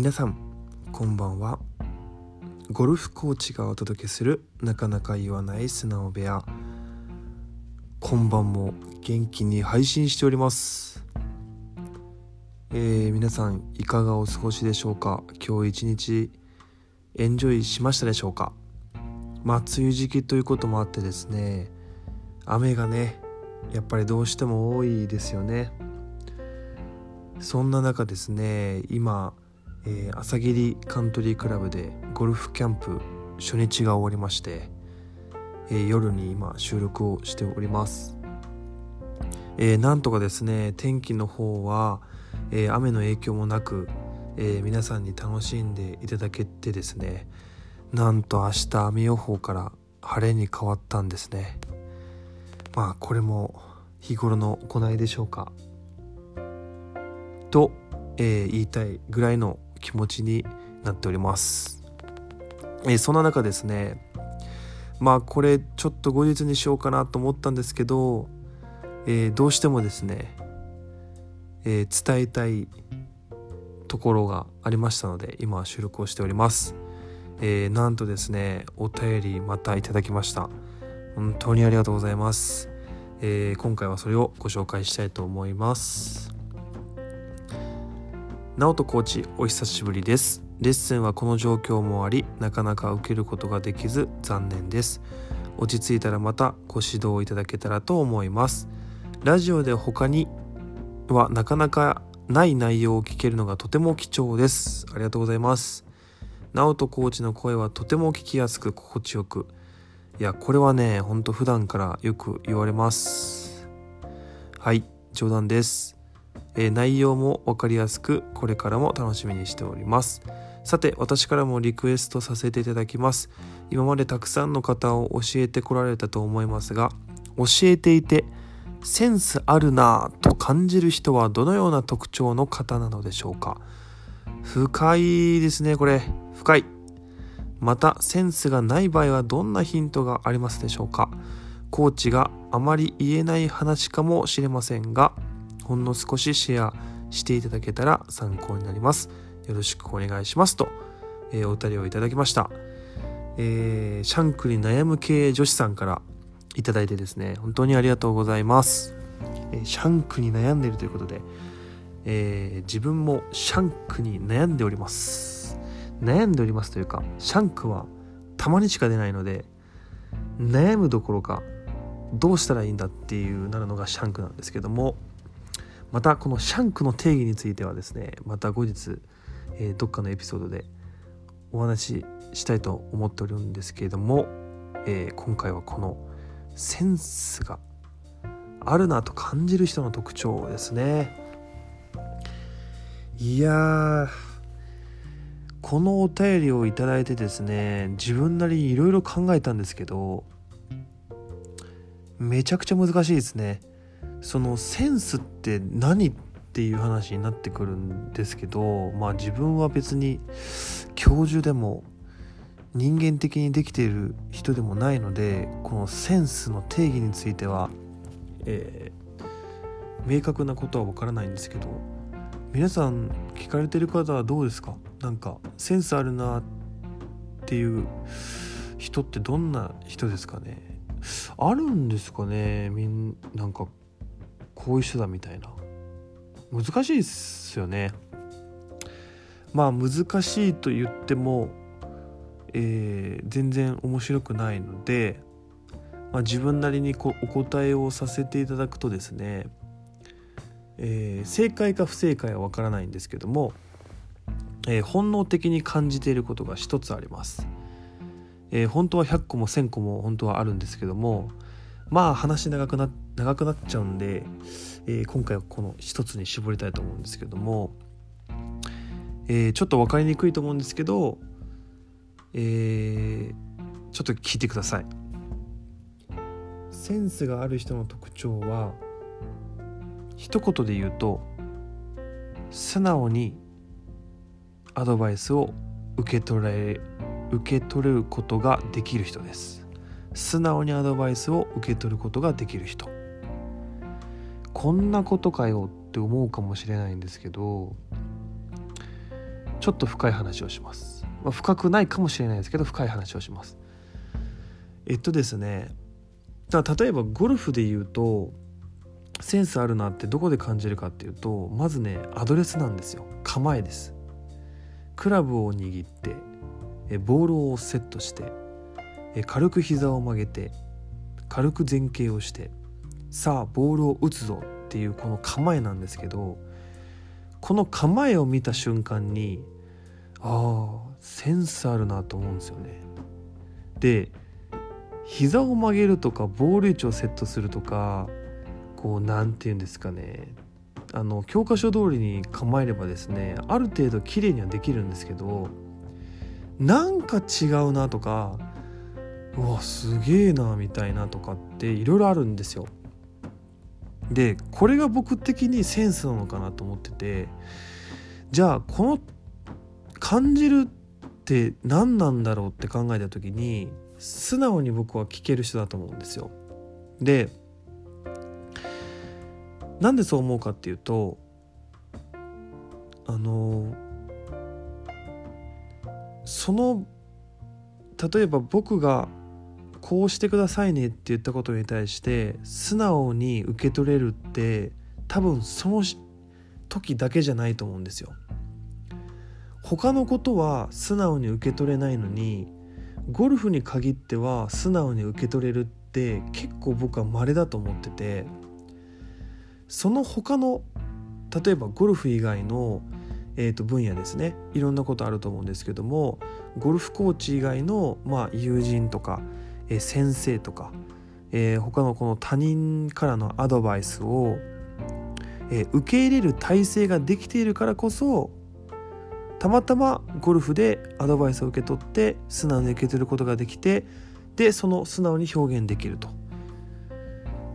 皆さんこんばんは。ゴルフコーチがお届けするなかなか言わない素直部屋。今晩も元気に配信しております。えー、皆さんいかがお過ごしでしょうか？今日一日エンジョイしましたでしょうか？まあ梅雨時期ということもあってですね雨がねやっぱりどうしても多いですよね。そんな中ですね今、えー、朝霧カントリークラブでゴルフキャンプ初日が終わりまして、えー、夜に今収録をしております、えー、なんとかですね天気の方は、え雨の影響もなく、え皆さんに楽しんでいただけてですねなんと明日雨予報から晴れに変わったんですね。まあこれも日頃の行いでしょうか。と、えー、言いたいぐらいの気持ちになっております、えー、そんな中ですねまあこれちょっと後日にしようかなと思ったんですけど、えー、どうしてもですね、え伝えたいところがありましたので今収録をしております、えなんとですねお便りまたいただきました。本当にありがとうございます、え今回はそれをご紹介したいと思います。直人コーチお久しぶりです。レッスンはこの状況もありなかなか受けることができず残念です。落ち着いたらまたご指導いただけたらと思います。ラジオで他にはなかなかない内容を聞けるのがとても貴重です。ありがとうございます。直人コーチの声はとても聞きやすく心地よく。いやこれはねほんと普段からよく言われます。はい冗談です。え内容も分かりやすくこれからも楽しみにしております。さて私からもリクエストさせていただきます。今までたくさんの方を教えてこられたと思いますが教えていてセンスあるなぁと感じる人はどのような特徴の方なのでしょうか？深いですねこれ。深いまたセンスがない場合はどんなヒントがありますでしょうか？コーチがあまり言えない話かもしれませんがほんの少しシェアしていただけたら参考になります。よろしくお願いしますと、えー、お便りをいただきました。えー、シャンクに悩む系女子さんからいただいてですね、本当にありがとうございます。えー、シャンクに悩んでいるということで、えー、自分もシャンクに悩んでおります。悩んでおりますというか、シャンクはたまにしか出ないので、悩むどころか、どうしたらいいんだっていうなるのがシャンクなんですけども、またこのシャンクの定義についてはですねまた後日、えー、どっかのエピソードでお話ししたいと思っておるんですけれども、えー、今回はこのセンスがあるなと感じる人の特徴ですね。いやこのお便りをいただいてですね自分なりにいろいろ考えたんですけどめちゃくちゃ難しいですね。そのセンスって何っていう話になってくるんですけどまあ自分は別に教授でも人間的にできている人でもないのでこのセンスの定義については、えー、明確なことは分からないんですけど皆さん聞かれてる方はどうですか？なんかセンスあるなっていう人ってどんな人ですかね？あるんですかね？みんなんかこういう人だみたいな難しいっすよねまあ難しいと言っても、えー、全然面白くないので、まあ、自分なりにこうお答えをさせていただくとですね、えー、正解か不正解はわからないんですけども、えー、本能的に感じていることが一つあります。えー、本当は100個も1000個も本当はあるんですけどもまあ話長くな長くなっちゃうんで、えー、今回はこの一つに絞りたいと思うんですけども、えー、ちょっと分かりにくいと思うんですけど、えー、ちょっと聞いてください。センスがある人の特徴は一言で言うと素直にアドバイスを受け取れ受け取ることができる人です素直にアドバイスを受け取ることができる人。こんなことかよって思うかもしれないんですけどちょっと深い話をします、まあ、深くないかもしれないですけど深い話をします。えっとですねだ例えばゴルフで言うとセンスあるなってどこで感じるかっていうとまずねアドレスなんですよ。構えです。クラブを握ってボールをセットして軽く膝を曲げて軽く前傾をしてさあボールを打つぞっていうこの構えなんですけどこの構えを見た瞬間にああセンスあるなと思うんですよね。で膝を曲げるとかボール位置をセットするとかこう何て言うんですかねあの教科書通りに構えればですねある程度綺麗にはできるんですけどなんか違うなとかうわすげえなみたいなとかっていろいろあるんですよ。でこれが僕的にセンスなのかなと思っててじゃあこの感じるって何なんだろうって考えた時に素直に僕は聞ける人だと思うんですよ。でなんでそう思うかっていうとあのその例えば僕がこうしてくださいねって言ったことに対して素直に受け取れるって多分その時だけじゃないと思うんですよ。他のことは素直に受け取れないのにゴルフに限っては素直に受け取れるって結構僕は稀だと思っててその他の例えばゴルフ以外の、えー、と分野ですねいろんなことあると思うんですけどもゴルフコーチ以外の、まあ、友人とかえ先生とか、えー、他のこの他人からのアドバイスを、えー、受け入れる体制ができているからこそたまたまゴルフでアドバイスを受け取って素直に受け取ることができてでその素直に表現できると。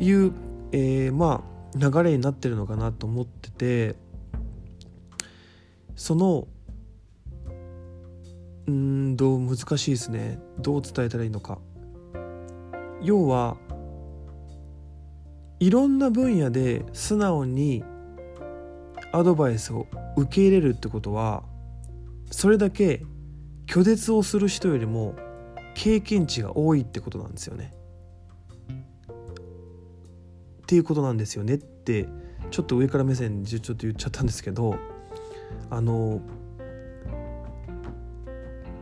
いう、えー、まあ流れになってるのかなと思っててそのうんどう難しいですね。どう伝えたらいいのか。要はいろんな分野で素直にアドバイスを受け入れるってことはそれだけ拒絶をする人よりも経験値が多いってことなんですよね。っていうことなんですよねってちょっと上から目線でちょっと言っちゃったんですけどあの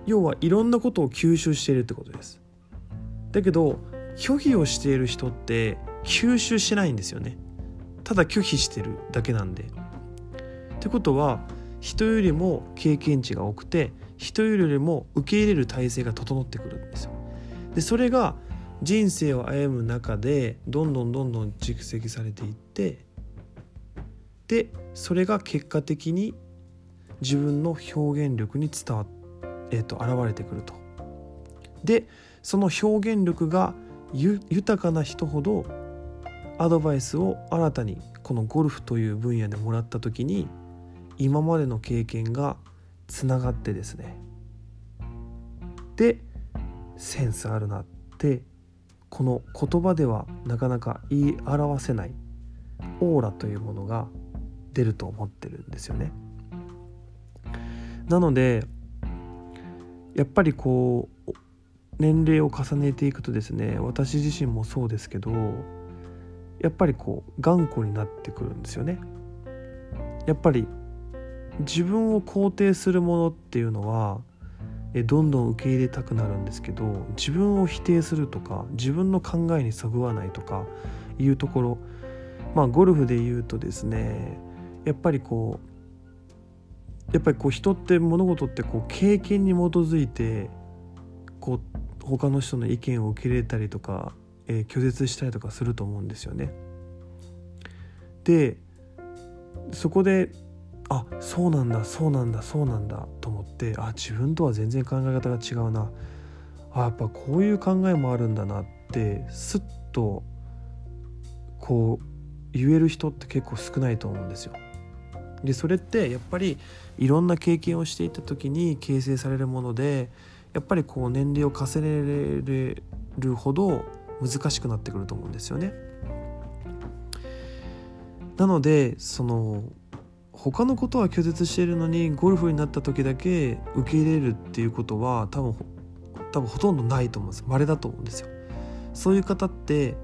要はいろんなことを吸収しているってことです。だけど拒否をしている人って吸収しないんですよね。ただ拒否してるだけなんで。ってことは人よりも経験値が多くて人よりも受け入れる体制が整ってくるんですよ。でそれが人生を歩む中でどんどんどんどん蓄積されていってでそれが結果的に自分の表現力に伝わっ、えーと現れてくると。でその表現力が豊かな人ほどアドバイスを新たにこのゴルフという分野でもらった時に今までの経験がつながってですねでセンスあるなってこの言葉ではなかなか言い表せないオーラというものが出ると思ってるんですよね。なのでやっぱりこう年齢を重ねていくとですね私自身もそうですけどやっぱりこう頑固になってくるんですよね。やっぱり自分を肯定するものっていうのはどんどん受け入れたくなるんですけど自分を否定するとか自分の考えにそぐわないとかいうところまあゴルフで言うとですねやっぱりこうやっぱりこう人って物事ってこう経験に基づいてこう他の人の意見を受け入れたりとか、えー、拒絶したりとかすると思うんですよね。でそこであそうなんだそうなんだそうなんだと思ってあ自分とは全然考え方が違うなあやっぱこういう考えもあるんだなってすっとこう言える人って結構少ないと思うんですよ。でそれってやっぱりいろんな経験をしていた時に形成されるものでやっぱりこう年齢を重ねれるほど難しくなってくると思うんですよね。なのでその他のことは拒絶しているのにゴルフになった時だけ受け入れるっていうことは多分多分ほとんどないと思うんです稀だと思うんですよ。そういう方って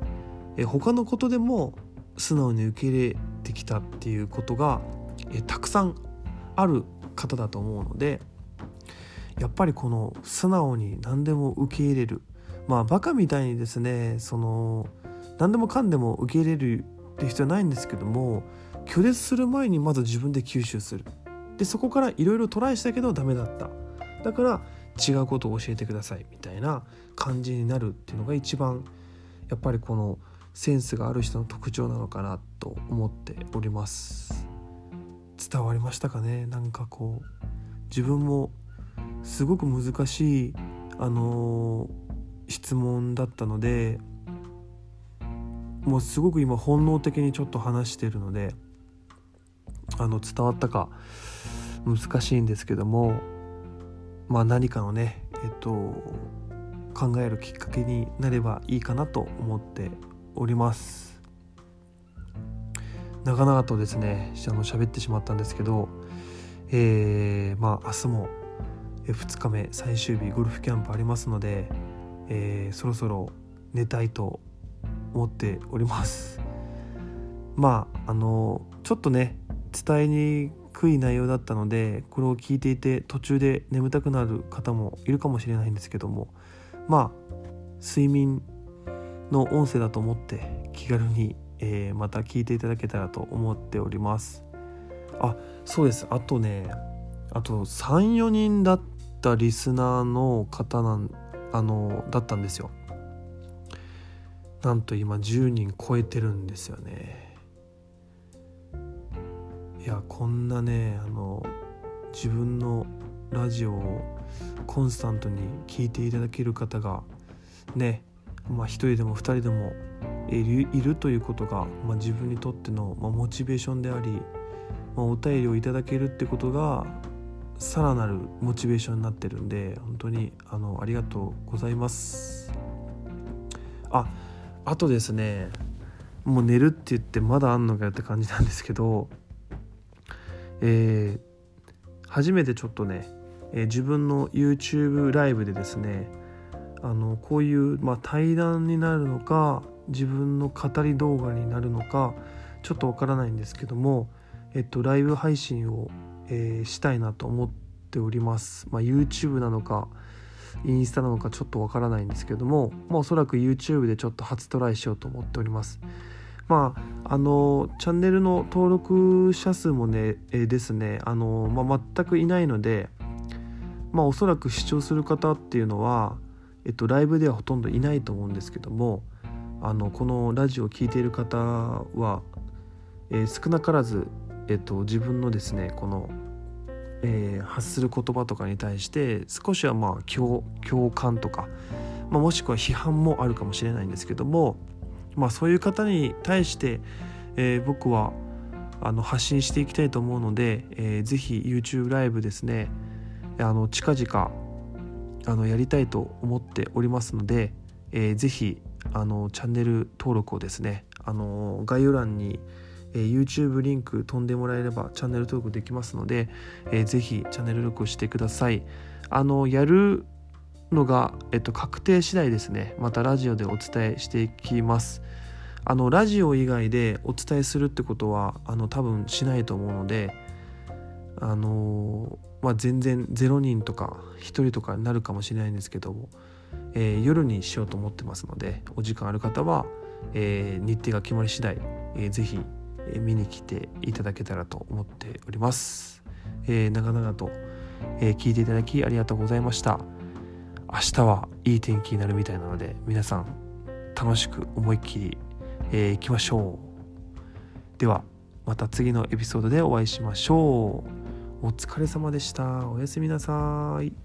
え他のことでも素直に受け入れてきたっていうことがえたくさんある方だと思うのでやっぱりこの素直に何でも受け入れる。まあバカみたいにですねその何でもかんでも受け入れるって必要ないんですけども拒絶する前にまず自分で吸収する。でそこからいろいろトライしたけどダメだった。だから違うことを教えてください。みたいな感じになるっていうのが一番やっぱりこのセンスがある人の特徴なのかなと思っております。伝わりましたかね？なんかこう自分もすごく難しいあの、質問だったのでもうすごく今本能的にちょっと話してるのであの伝わったか難しいんですけどもまあ何かのねえっと考えるきっかけになればいいかなと思っております。長々とですねあの喋ってしまったんですけどえー、まあ明日も2日目最終日ゴルフキャンプありますので、えー、そろそろ寝たいと思っております。まああのちょっとね伝えにくい内容だったのでこれを聞いていて途中で眠たくなる方もいるかもしれないんですけどもまあ睡眠の音声だと思って気軽に、えー、また聞いていただけたらと思っております。あそうです。あとねあと34人だったたリスナーの方なんあのだったんですよ。なんと今10人超えてるんですよね。いやこんなねあの自分のラジオをコンスタントに聞いていただける方がねまあ一人でも二人でもいるいるということが、まあ、自分にとっての、まあ、モチベーションであり、まあ、お便りをいただけるってことがさらなるモチベーションになってるんで本当にあのありがとうございます。ああとですねもう寝るって言ってまだあんのかよって感じなんですけどえー、初めてちょっとね、えー、自分の YouTube ライブでですねあのこういう、まあ、対談になるのか自分の語り動画になるのかちょっとわからないんですけども、えっと、ライブ配信を、えー、したいなと思っております。まあ、YouTube なのかインスタなのかちょっとわからないんですけども、まあ、おそらく YouTube でちょっと初トライしようと思っております。まあ、あのチャンネルの登録者数もね、えー、ですねあの、まあ、全くいないので、まあ、おそらく視聴する方っていうのは、えっと、ライブではほとんどいないと思うんですけどもあのこのラジオを聴いている方は、えー、少なからず、えっと、自分のですねこのえー、発する言葉とかに対して少しはまあ共感とか、まあ、もしくは批判もあるかもしれないんですけども、まあ、そういう方に対して、えー、僕はあの発信していきたいと思うので、えー、ぜひ YouTube ライブですねあの近々あのやりたいと思っておりますので、えー、ぜひあのチャンネル登録をですねあの概要欄にえー、YouTube リンク飛んでもらえればチャンネル登録できますので、えー、ぜひチャンネル登録してください。あのやるのが、えっと、確定次第ですねまたラジオでお伝えしていきます。あのラジオ以外でお伝えするってことはあの多分しないと思うのであのまあ、全然0人とか1人とかになるかもしれないんですけども、えー、夜にしようと思ってますのでお時間ある方は、えー、日程が決まり次第、えー、ぜひ見に来ていただけたらと思っております。えー、長々と、えー、聞いていただきありがとうございました。明日はいい天気になるみたいなので皆さん楽しく思いっきり、えー、行きましょう。ではまた次のエピソードでお会いしましょう。お疲れ様でした。おやすみなさい。